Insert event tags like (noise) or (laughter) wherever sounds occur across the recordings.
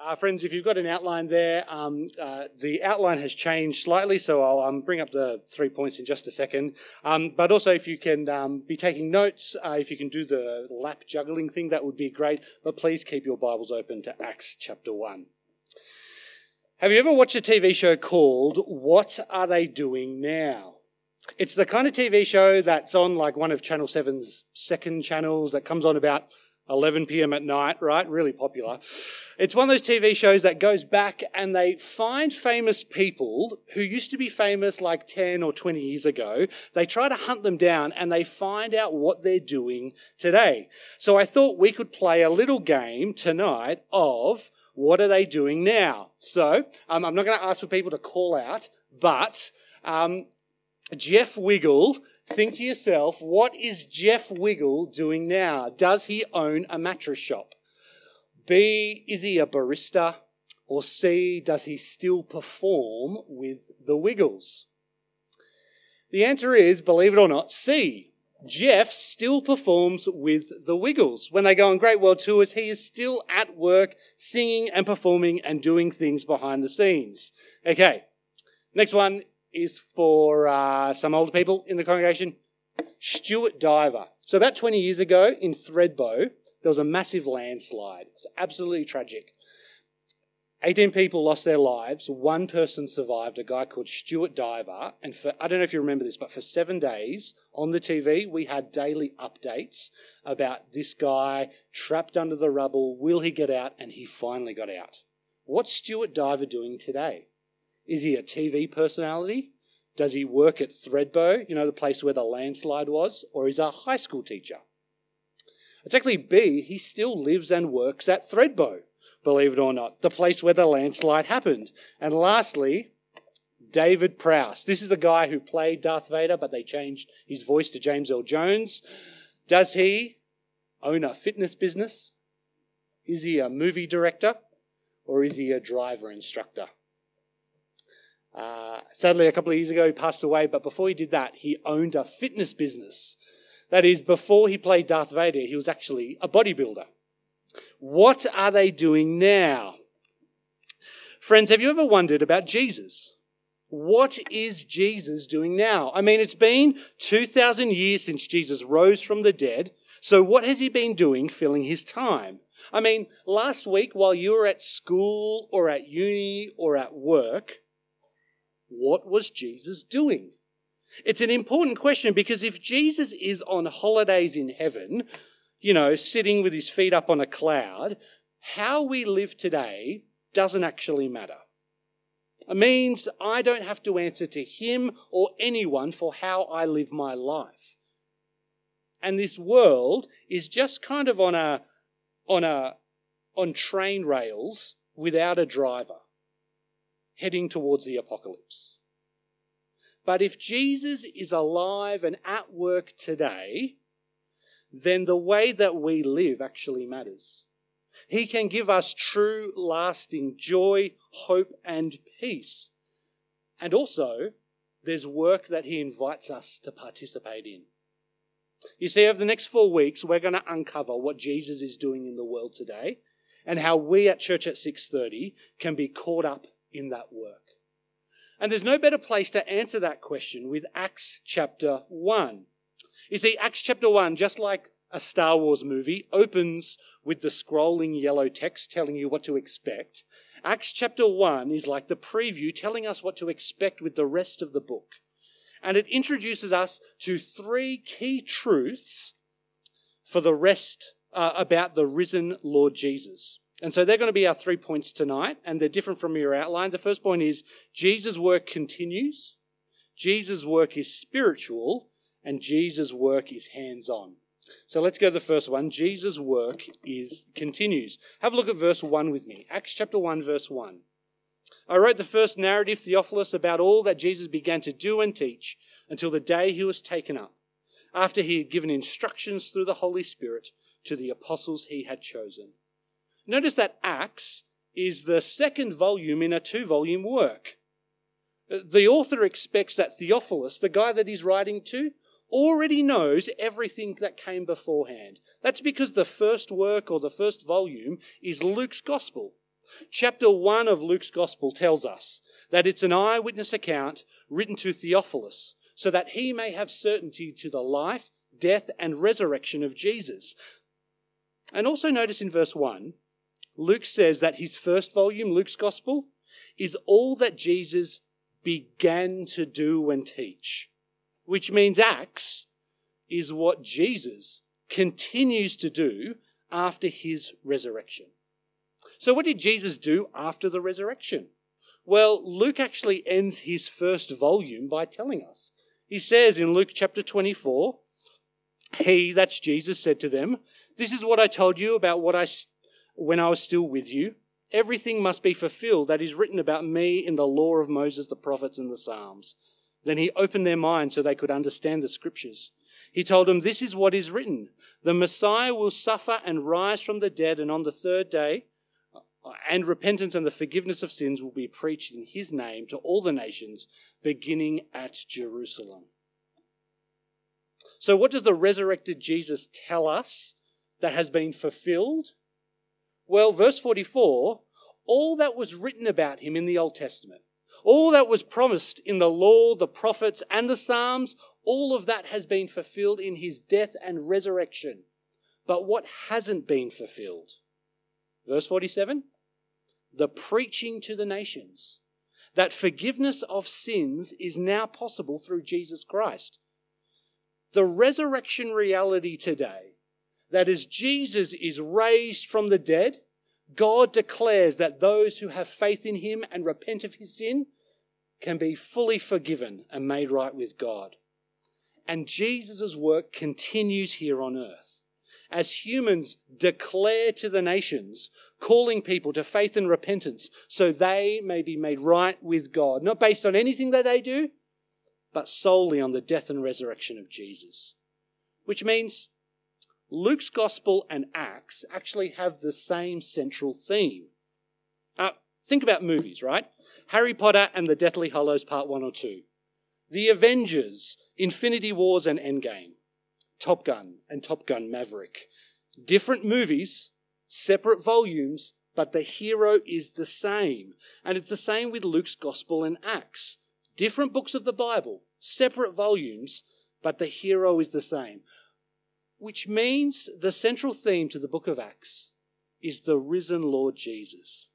Uh, friends, if you've got an outline there, um, uh, the outline has changed slightly, so I'll um, bring up the three points in just a second. Um, but also, if you can um, be taking notes, uh, if you can do the lap juggling thing, that would be great. But please keep your Bibles open to Acts chapter 1. Have you ever watched a TV show called What Are They Doing Now? It's the kind of TV show that's on like one of Channel 7's second channels that comes on about 11 p.m. at night, right? Really popular. It's one of those TV shows that goes back and they find famous people who used to be famous like 10 or 20 years ago. They try to hunt them down and they find out what they're doing today. So I thought we could play a little game tonight of what are they doing now? So um, I'm not going to ask for people to call out, but um, Jeff Wiggle Think to yourself, what is Jeff Wiggle doing now? Does he own a mattress shop? B, is he a barista? Or C, does he still perform with the Wiggles? The answer is, believe it or not, C. Jeff still performs with the Wiggles. When they go on Great World Tours, he is still at work singing and performing and doing things behind the scenes. Okay. Next one is for uh, some older people in the congregation. Stuart Diver. So about 20 years ago in Thredbo, there was a massive landslide. It was absolutely tragic. 18 people lost their lives. One person survived, a guy called Stuart Diver. And for, I don't know if you remember this, but for seven days on the TV, we had daily updates about this guy trapped under the rubble. Will he get out? And he finally got out. What's Stuart Diver doing today? Is he a TV personality? Does he work at Thredbo, you know, the place where the landslide was? Or is a high school teacher? It's actually B, he still lives and works at Thredbo, believe it or not, the place where the landslide happened. And lastly, David Prowse. This is the guy who played Darth Vader, but they changed his voice to James Earl Jones. Does he own a fitness business? Is he a movie director? Or is he a driver instructor? Uh, sadly, a couple of years ago, he passed away, but before he did that, he owned a fitness business. That is, before he played Darth Vader, he was actually a bodybuilder. What are they doing now? Friends, have you ever wondered about Jesus? What is Jesus doing now? I mean, it's been 2,000 years since Jesus rose from the dead. So what has he been doing filling his time? I mean, last week while you were at school or at uni or at work, what was Jesus doing? It's an important question because if Jesus is on holidays in heaven, you know, sitting with his feet up on a cloud, how we live today doesn't actually matter. It means I don't have to answer to him or anyone for how I live my life. And this world is just kind of on a, on a, on train rails without a driver heading towards the apocalypse. But if Jesus is alive and at work today, then the way that we live actually matters. He can give us true, lasting joy, hope, and peace. And also, there's work that He invites us to participate in. You see, over the next four weeks, we're going to uncover what Jesus is doing in the world today and how we at Church at 630 can be caught up in that work? And there's no better place to answer that question with Acts chapter 1. You see, Acts chapter 1, just like a Star Wars movie, opens with the scrolling yellow text telling you what to expect. Acts chapter 1 is like the preview telling us what to expect with the rest of the book. And it introduces us to three key truths for the rest uh, about the risen Lord Jesus. And so they're going to be our three points tonight, and they're different from your outline. The first point is Jesus' work continues, Jesus' work is spiritual, and Jesus' work is hands on. So let's go to the first one. Jesus' work is continues. Have a look at verse 1 with me. Acts chapter 1, verse 1. I wrote the first narrative, Theophilus, about all that Jesus began to do and teach until the day he was taken up, after he had given instructions through the Holy Spirit to the apostles he had chosen. Notice that Acts is the second volume in a two volume work. Uh, the author expects that Theophilus, the guy that he's writing to, already knows everything that came beforehand. That's because the first work or the first volume is Luke's gospel. Chapter 1 of Luke's Gospel tells us that it's an eyewitness account written to Theophilus so that he may have certainty to the life, death, and resurrection of Jesus. And also notice in verse 1, Luke says that his first volume, Luke's Gospel, is all that Jesus began to do and teach, which means Acts is what Jesus continues to do after his resurrection. So, what did Jesus do after the resurrection? Well, Luke actually ends his first volume by telling us. He says in Luke chapter 24, He, that's Jesus, said to them, This is what I told you about what I, when I was still with you. Everything must be fulfilled that is written about me in the law of Moses, the prophets, and the Psalms. Then he opened their minds so they could understand the scriptures. He told them, This is what is written the Messiah will suffer and rise from the dead, and on the third day, and repentance and the forgiveness of sins will be preached in his name to all the nations, beginning at Jerusalem. So, what does the resurrected Jesus tell us that has been fulfilled? Well, verse 44 all that was written about him in the Old Testament, all that was promised in the law, the prophets, and the Psalms, all of that has been fulfilled in his death and resurrection. But what hasn't been fulfilled? Verse 47 the preaching to the nations that forgiveness of sins is now possible through Jesus Christ. The resurrection reality today, that as Jesus is raised from the dead, God declares that those who have faith in him and repent of his sin can be fully forgiven and made right with God. And Jesus' work continues here on earth as humans declare to the nations, calling people to faith and repentance so they may be made right with God, not based on anything that they do, but solely on the death and resurrection of Jesus. Which means Luke's Gospel and Acts actually have the same central theme. Uh, think about movies, right? Harry Potter and the Deathly Hallows, Part 1 or 2. The Avengers, Infinity Wars and Endgame. Top Gun and Top Gun Maverick. Different movies, separate volumes, but the hero is the same. And it's the same with Luke's Gospel and Acts. Different books of the Bible, separate volumes, but the hero is the same. Which means the central theme to the book of Acts is the risen Lord Jesus.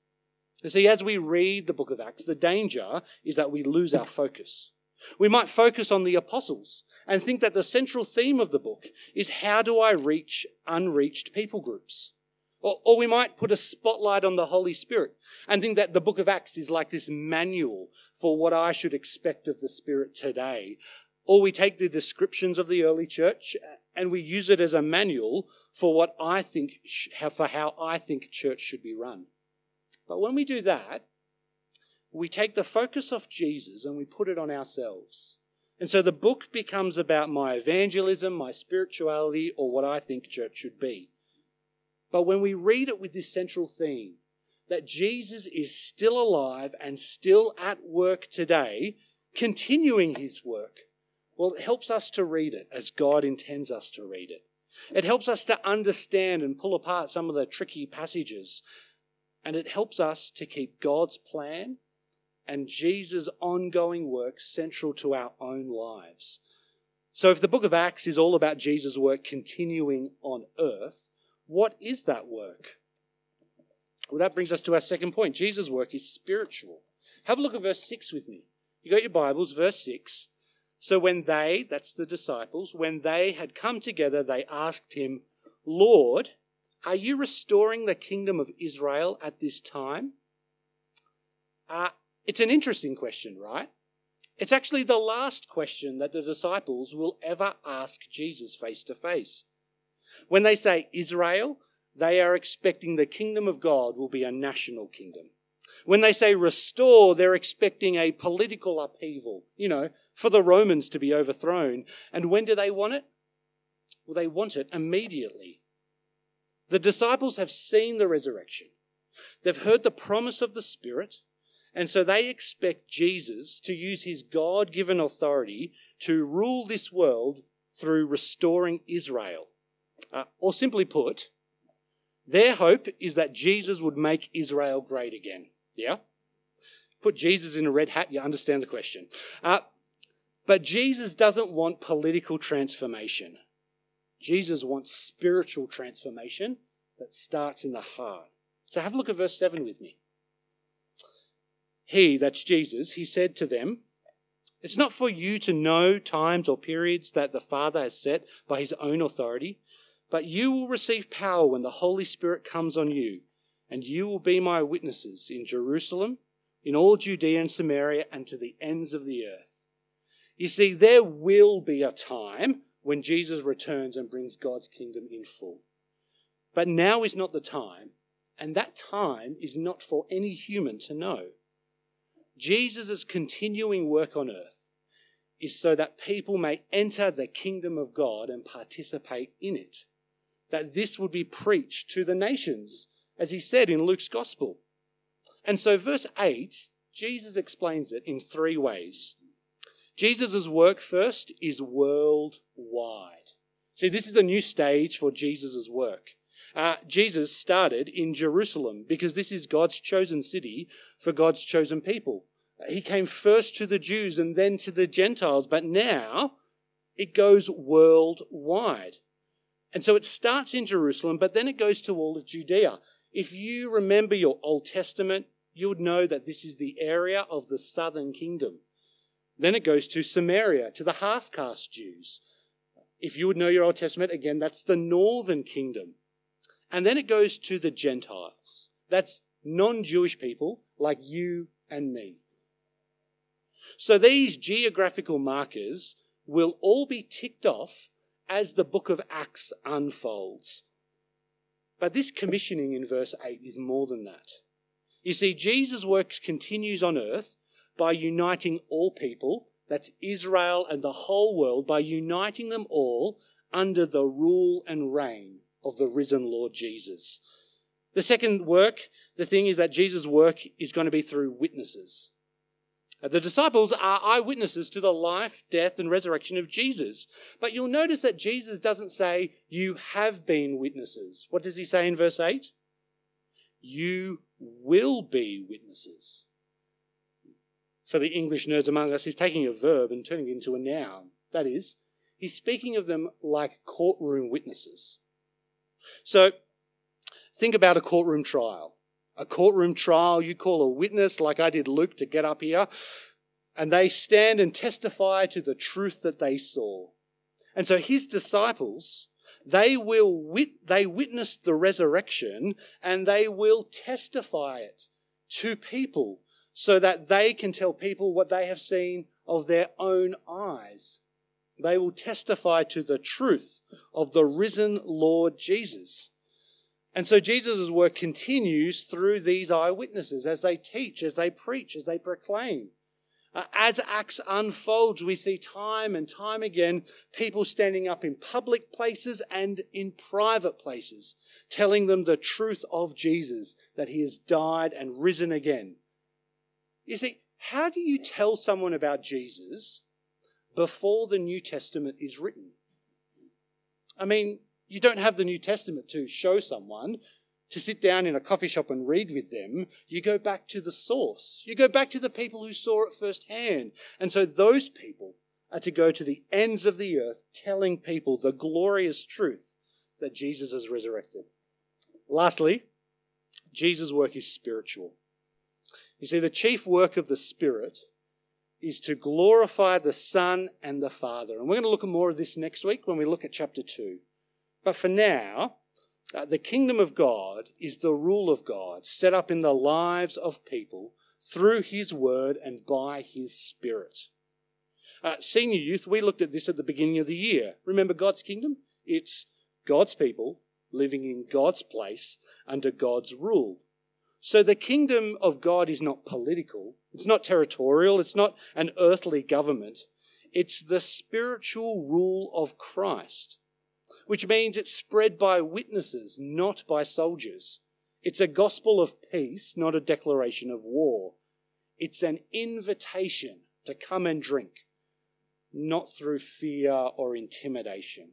You see, as we read the book of Acts, the danger is that we lose our focus. We might focus on the apostles and think that the central theme of the book is how do I reach unreached people groups? Or, or, we might put a spotlight on the Holy Spirit and think that the book of Acts is like this manual for what I should expect of the Spirit today. Or we take the descriptions of the early church and we use it as a manual for what I think, for how I think church should be run. But when we do that, we take the focus off Jesus and we put it on ourselves. And so the book becomes about my evangelism, my spirituality, or what I think church should be. But when we read it with this central theme, that Jesus is still alive and still at work today, continuing his work, well, it helps us to read it as God intends us to read it. It helps us to understand and pull apart some of the tricky passages. And it helps us to keep God's plan and Jesus' ongoing work central to our own lives. So, if the book of Acts is all about Jesus' work continuing on earth, what is that work? Well, that brings us to our second point. Jesus' work is spiritual. Have a look at verse 6 with me. You got your Bibles, verse 6. So, when they, that's the disciples, when they had come together, they asked him, Lord, are you restoring the kingdom of Israel at this time? Uh, it's an interesting question, right? It's actually the last question that the disciples will ever ask Jesus face to face. When they say Israel, they are expecting the kingdom of God will be a national kingdom. When they say restore, they're expecting a political upheaval, you know, for the Romans to be overthrown. And when do they want it? Well, they want it immediately. The disciples have seen the resurrection. They've heard the promise of the Spirit. And so they expect Jesus to use his God given authority to rule this world through restoring Israel. Uh, or simply put, Their hope is that Jesus would make Israel great again. Yeah? Put Jesus in a red hat, you understand the question. Uh, but Jesus doesn't want political transformation. Jesus wants spiritual transformation that starts in the heart. So have a look at verse 7 with me. He, that's Jesus, he said to them, It's not for you to know times or periods that the Father has set by his own authority, but you will receive power when the Holy Spirit comes on you, and you will be my witnesses in Jerusalem, in all Judea and Samaria, and to the ends of the earth. You see, there will be a time when Jesus returns and brings God's kingdom in full. But now is not the time, and that time is not for any human to know. Jesus' continuing work on earth is so that people may enter the kingdom of God and participate in it. That this would be preached to the nations, as he said in Luke's gospel. And so, verse 8, Jesus explains it in three ways. Jesus' work first is worldwide. See, this is a new stage for Jesus' work. Uh, Jesus started in Jerusalem because this is God's chosen city for God's chosen people. He came first to the Jews and then to the Gentiles, but now it goes worldwide. And so it starts in Jerusalem, but then it goes to all of Judea. If you remember your Old Testament, you would know that this is the area of the southern kingdom. Then it goes to Samaria, to the half caste Jews. If you would know your Old Testament, again, that's the northern kingdom. And then it goes to the Gentiles. That's non Jewish people like you and me. So these geographical markers will all be ticked off as the book of Acts unfolds. But this commissioning in verse 8 is more than that. You see, Jesus' work continues on earth by uniting all people, that's Israel and the whole world, by uniting them all under the rule and reign of the risen Lord Jesus. The second work, the thing is that Jesus' work is going to be through witnesses. The disciples are eyewitnesses to the life, death, and resurrection of Jesus. But you'll notice that Jesus doesn't say, You have been witnesses. What does he say in verse 8? You will be witnesses. For the English nerds among us, he's taking a verb and turning it into a noun. That is, he's speaking of them like courtroom witnesses. So think about a courtroom trial. A courtroom trial, you call a witness like I did Luke to get up here, and they stand and testify to the truth that they saw. And so his disciples, they will wit- they witnessed the resurrection and they will testify it to people so that they can tell people what they have seen of their own eyes. They will testify to the truth of the risen Lord Jesus. And so Jesus' work continues through these eyewitnesses as they teach, as they preach, as they proclaim. Uh, as Acts unfolds, we see time and time again people standing up in public places and in private places, telling them the truth of Jesus, that he has died and risen again. You see, how do you tell someone about Jesus before the New Testament is written? I mean, you don't have the New Testament to show someone to sit down in a coffee shop and read with them. You go back to the source. You go back to the people who saw it firsthand. And so those people are to go to the ends of the earth telling people the glorious truth that Jesus has resurrected. Lastly, Jesus' work is spiritual. You see, the chief work of the Spirit is to glorify the Son and the Father. And we're going to look at more of this next week when we look at chapter 2. But for now, uh, the kingdom of God is the rule of God set up in the lives of people through His Word and by His Spirit. Uh, senior youth, we looked at this at the beginning of the year. Remember God's kingdom? It's God's people living in God's place under God's rule. So the kingdom of God is not political, it's not territorial, it's not an earthly government. It's the spiritual rule of Christ, which means it's spread by witnesses, not by soldiers. It's a gospel of peace, not a declaration of war. It's an invitation to come and drink, not through fear or intimidation.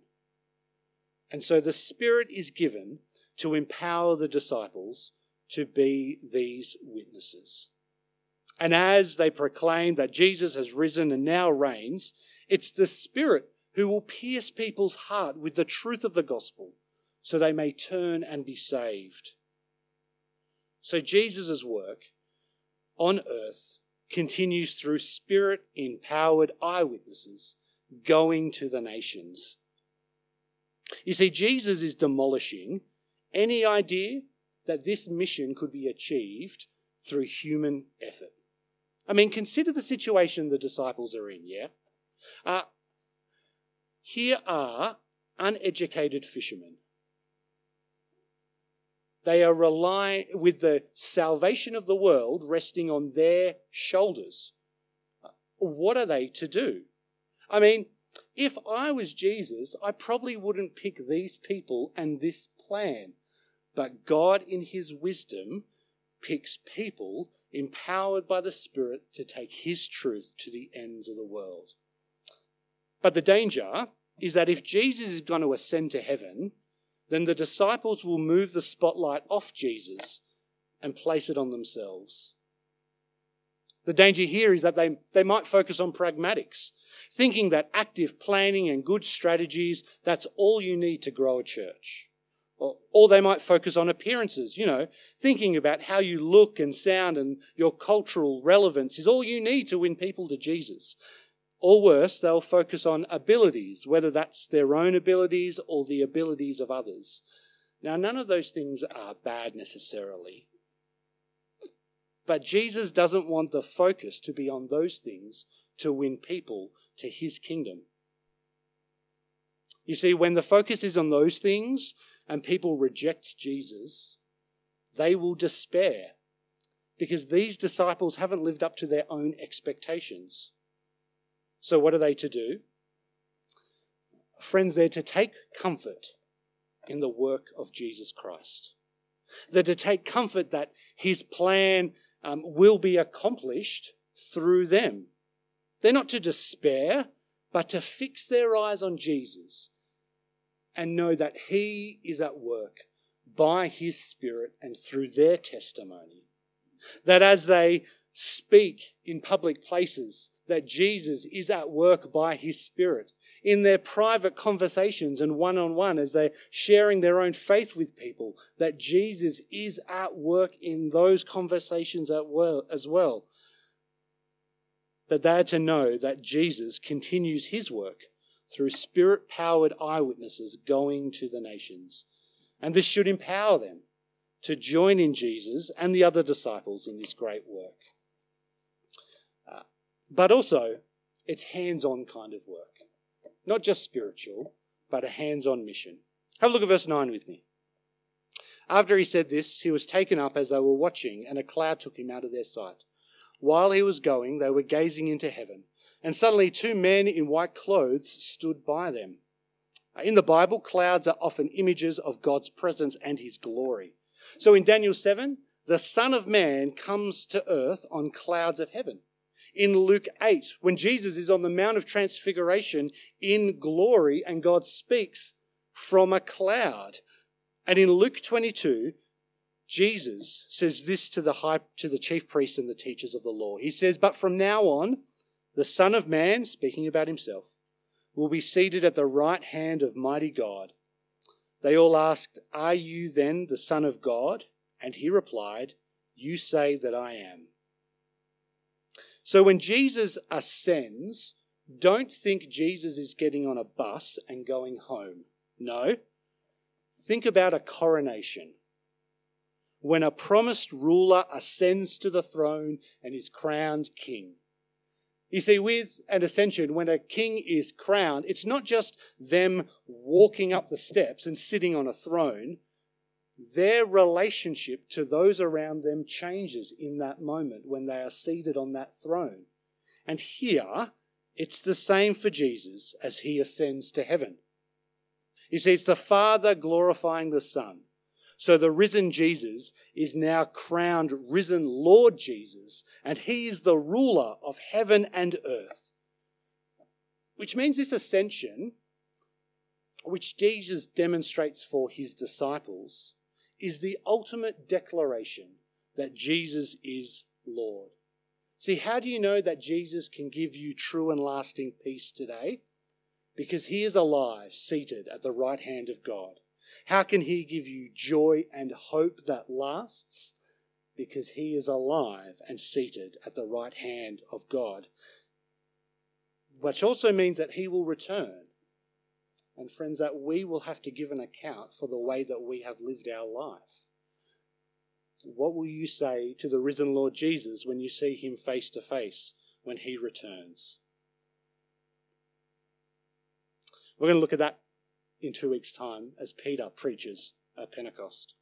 And so the Spirit is given to empower the disciples to be these witnesses. And as they proclaim that Jesus has risen and now reigns, it's the Spirit who will pierce people's heart with the truth of the gospel so they may turn and be saved. So Jesus' work on earth continues through spirit empowered eyewitnesses going to the nations. You see, Jesus is demolishing any idea that this mission could be achieved through human effort. I mean, consider the situation the disciples are in, yeah? Uh, here are uneducated fishermen. They are relying, with the salvation of the world resting on their shoulders. What are they to do? I mean, if I was Jesus, I probably wouldn't pick these people and this plan. But God, in his wisdom, picks people empowered by the Spirit to take his truth to the ends of the world. But the danger is that if Jesus is going to ascend to heaven, then the disciples will move the spotlight off Jesus and place it on themselves. The danger here is that they, they might focus on pragmatics, thinking that active planning and good strategies, that's all you need to grow a church. Or, or they might focus on appearances, you know, thinking about how you look and sound and your cultural relevance is all you need to win people to Jesus. Or worse, they'll focus on abilities, whether that's their own abilities or the abilities of others. Now, none of those things are bad necessarily. But Jesus doesn't want the focus to be on those things to win people to his kingdom. You see, when the focus is on those things and people reject Jesus, they will despair because these disciples haven't lived up to their own expectations. So, what are they to do? Friends, they're to take comfort in the work of Jesus Christ. They're to take comfort that his plan um, will be accomplished through them. They're not to despair, but to fix their eyes on Jesus and know that he is at work by his Spirit and through their testimony. That as they speak in public places, that Jesus is at work by his Spirit. In their private conversations and one on one, as they're sharing their own faith with people, that Jesus is at work in those conversations as well. That they are to know that Jesus continues his work through spirit powered eyewitnesses going to the nations. And this should empower them to join in Jesus and the other disciples in this great work. But also, it's hands on kind of work. Not just spiritual, but a hands on mission. Have a look at verse 9 with me. After he said this, he was taken up as they were watching, and a cloud took him out of their sight. While he was going, they were gazing into heaven, and suddenly two men in white clothes stood by them. In the Bible, clouds are often images of God's presence and his glory. So in Daniel 7, the Son of Man comes to earth on clouds of heaven in Luke 8 when Jesus is on the Mount of Transfiguration in glory and God speaks from a cloud. And in Luke 22, Jesus says this to the high, to the chief priests and the teachers of the law. He says, "But from now on, the Son of Man, speaking about himself, will be seated at the right hand of mighty God." They all asked, "Are you then the Son of God?" And he replied, "You say that I am." So when Jesus ascends, don't think Jesus is getting on a bus and going home. No. Think about a coronation. When a promised ruler ascends to the throne and is crowned king. You see, with an ascension, when a king is crowned, it's not just them walking up the steps and sitting on a throne their relationship to those around them changes in that moment when they are seated on that throne. And here, it's the same for Jesus as he ascends to heaven. You see, it's the Father glorifying the Son. So the risen Jesus is now crowned risen Lord Jesus, and he is the ruler of heaven and earth. Which means this ascension, which Jesus demonstrates for his disciples, is the ultimate declaration that Jesus is Lord. See, how do you know that Jesus can give you true and lasting peace today? Because he is alive, seated at the right hand of God. How can he give you joy and hope that lasts? Because he is alive and seated at the right hand of God. Which also means that he will return. And friends, that we will have to give an account for the way that we have lived our life. What will you say to the risen Lord Jesus when you see him face to face when he returns? We're going to look at that in two weeks' time as Peter preaches at Pentecost.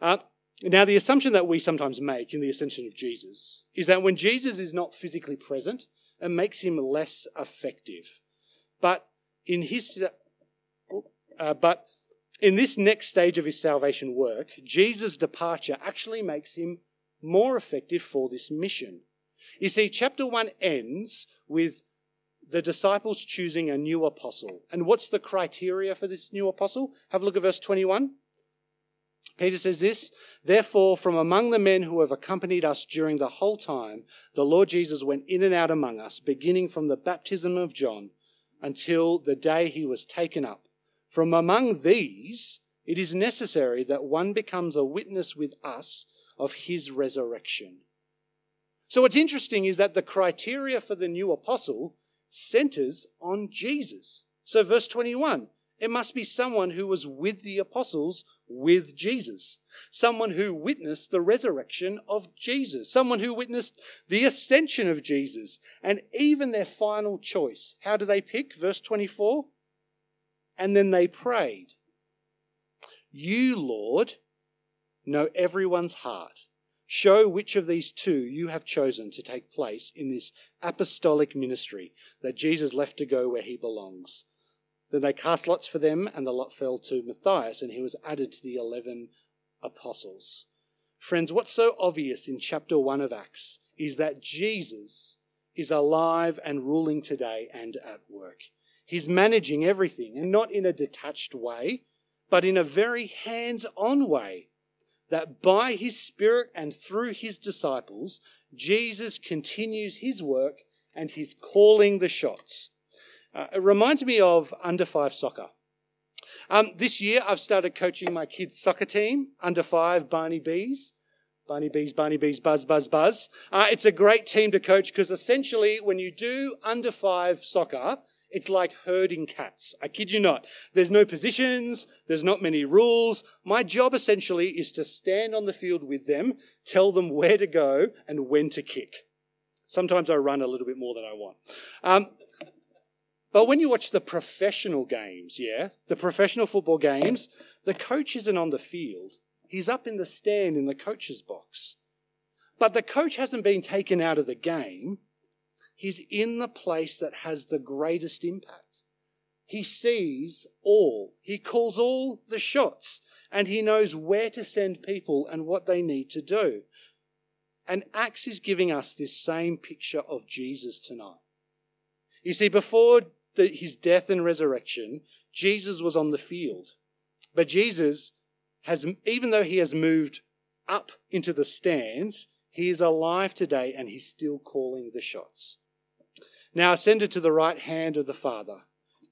Uh, now, the assumption that we sometimes make in the ascension of Jesus is that when Jesus is not physically present, it makes him less effective. But in his, uh, but in this next stage of his salvation work, Jesus' departure actually makes him more effective for this mission. You see, chapter 1 ends with the disciples choosing a new apostle. And what's the criteria for this new apostle? Have a look at verse 21. Peter says this Therefore, from among the men who have accompanied us during the whole time, the Lord Jesus went in and out among us, beginning from the baptism of John until the day he was taken up. From among these, it is necessary that one becomes a witness with us of his resurrection. So, what's interesting is that the criteria for the new apostle centers on Jesus. So, verse 21 it must be someone who was with the apostles with Jesus, someone who witnessed the resurrection of Jesus, someone who witnessed the ascension of Jesus, and even their final choice. How do they pick? Verse 24 and then they prayed, You, Lord, know everyone's heart. Show which of these two you have chosen to take place in this apostolic ministry that Jesus left to go where he belongs. Then they cast lots for them, and the lot fell to Matthias, and he was added to the eleven apostles. Friends, what's so obvious in chapter 1 of Acts is that Jesus is alive and ruling today and at work. He's managing everything, and not in a detached way, but in a very hands on way. That by his Spirit and through his disciples, Jesus continues his work and he's calling the shots. Uh, it reminds me of under five soccer. Um, this year, I've started coaching my kids' soccer team, under five Barney Bees. Barney Bees, Barney Bees, buzz, buzz, buzz. Uh, it's a great team to coach because essentially, when you do under five soccer, it's like herding cats. I kid you not. There's no positions. There's not many rules. My job essentially is to stand on the field with them, tell them where to go and when to kick. Sometimes I run a little bit more than I want. Um, but when you watch the professional games, yeah, the professional football games, the coach isn't on the field. He's up in the stand in the coach's box. But the coach hasn't been taken out of the game. He's in the place that has the greatest impact. He sees all. He calls all the shots and he knows where to send people and what they need to do. And Acts is giving us this same picture of Jesus tonight. You see, before the, his death and resurrection, Jesus was on the field. But Jesus has, even though he has moved up into the stands, he is alive today and he's still calling the shots now ascended to the right hand of the Father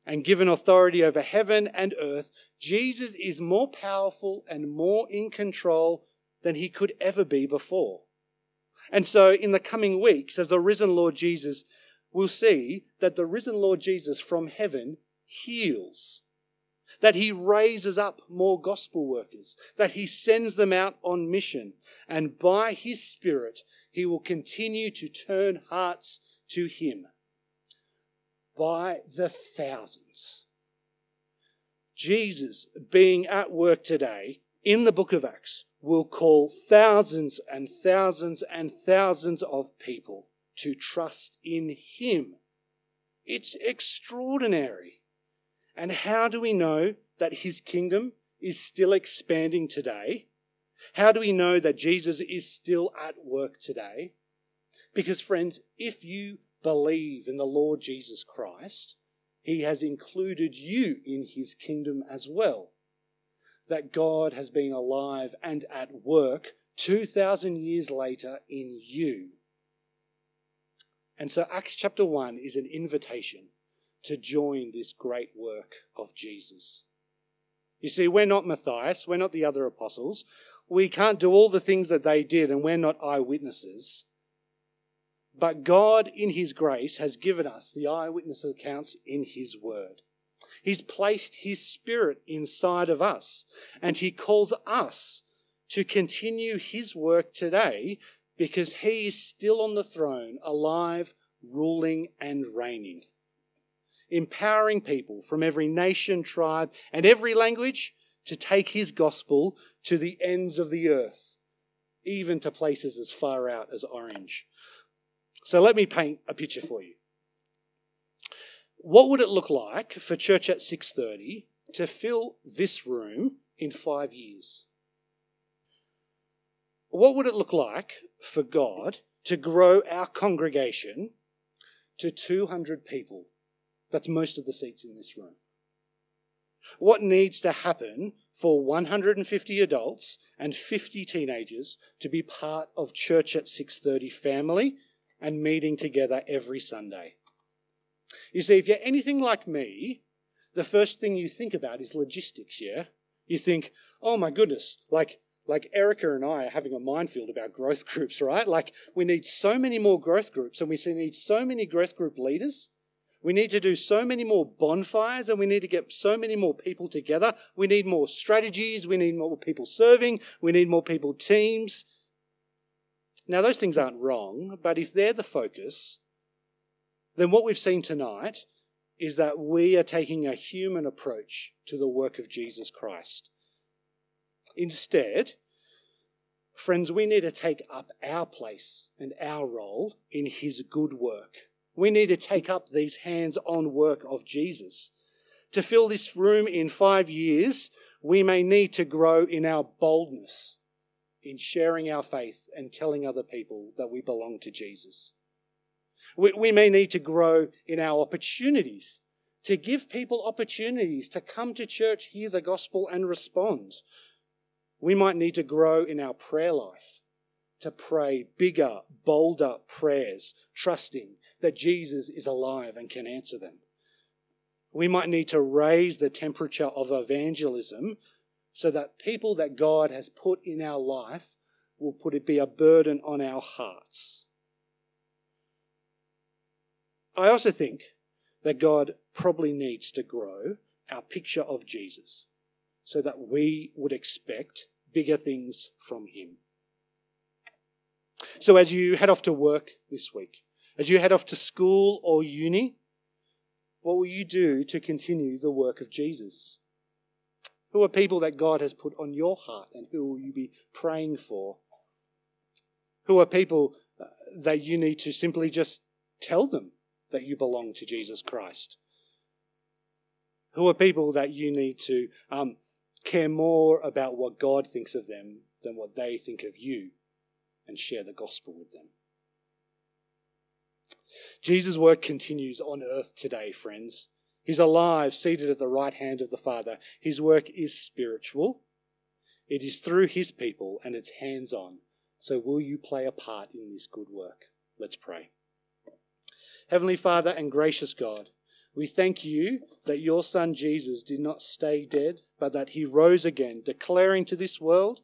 and given authority over heaven and earth, Jesus is more powerful and more in control than he could ever be before. And so, in the coming weeks, as the risen Lord Jesus, we'll see that the risen Lord Jesus from heaven heals, that he raises up more gospel workers, that he sends them out on mission, and by his Spirit, he will continue to turn hearts to him by the thousands. Jesus, being at work today in the book of Acts, will call thousands and thousands and thousands of people to trust in Him. It's extraordinary. And how do we know that His kingdom is still expanding today? How do we know that Jesus is still at work today? Because, friends, if you believe in the Lord Jesus Christ, he has included you in his kingdom as well. that God has been alive and at work 2,000 years later in you. And so Acts chapter 1 is an invitation to join this great work of Jesus. You see, we're not Matthias, we're not the other apostles. We can't do all the things that they did, and we're not eyewitnesses. But God, in His grace, has given us the eyewitness accounts in His Word. He's placed His Spirit inside of us, and He calls us to continue His work today because He is still on the throne, alive, ruling, and reigning. Empowering people from every nation, tribe, and every language to take His gospel to the ends of the earth, even to places as far out as Orange. So let me paint a picture for you. What would it look like for church at 6:30 to fill this room in 5 years? What would it look like for God to grow our congregation to 200 people? That's most of the seats in this room. What needs to happen for 150 adults and 50 teenagers to be part of church at 6:30 family and meeting together every Sunday. You see, if you're anything like me, the first thing you think about is logistics, yeah? You think, oh my goodness, like, like Erica and I are having a minefield about growth (laughs) groups, right? Like, we need so many more growth groups and we need so many growth group leaders. We need to do so many more bonfires and we need to get so many more people together. We need more strategies. We need more people serving. We need more people teams. Now, those things aren't wrong, but if they're the focus, then what we've seen tonight is that we are taking a human approach to the work of Jesus Christ. Instead, friends, we need to take up our place and our role in his good work. We need to take up these hands on work of Jesus. To fill this room in five years, we may need to grow in our boldness in sharing our faith and telling other people that we belong to Jesus. We, we may need to grow in our opportunities to give people opportunities to come to church, hear the gospel, and respond. We might need to grow in our prayer life to pray bigger, bolder prayers, trusting that Jesus is alive and can answer them. We might need to raise the temperature of evangelism so that people that God has put in our life will put it be a burden on our hearts. I also think that God probably needs to grow our picture of Jesus so that we would expect bigger things from him. So as you head off to work this week, as you head off to school or uni, what will you do to continue the work of Jesus? Who are people that God has put on your heart and who will you be praying for? Who are people uh, that you need to simply just tell them that you belong to Jesus Christ? Who are people that you need to um, care more about what God thinks of them than what they think of you and share the gospel with them? Jesus' work continues on earth today, friends. He's alive, seated at the right hand of the Father. His work is spiritual. It is through his people and it's hands on. So will you play a part in this good work? Let's pray. Heavenly Father and gracious God, we thank you that your Son Jesus did not stay dead, but that he rose again, declaring to this world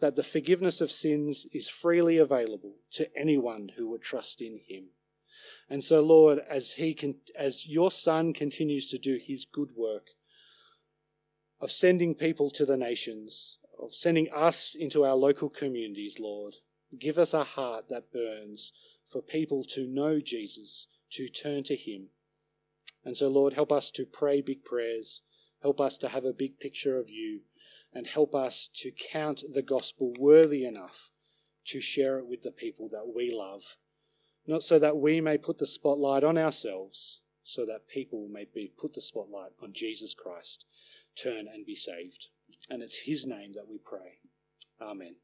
that the forgiveness of sins is freely available to anyone who would trust in him. And so, Lord, as he can, as your Son continues to do his good work of sending people to the nations, of sending us into our local communities, Lord, give us a heart that burns for people to know Jesus, to turn to him. And so, Lord, help us to pray big prayers, help us to have a big picture of you, and help us to count the gospel worthy enough to share it with the people that we love not so that we may put the spotlight on ourselves, so that people may be put the spotlight on Jesus Christ, turn and be saved. And it's his name that we pray. Amen.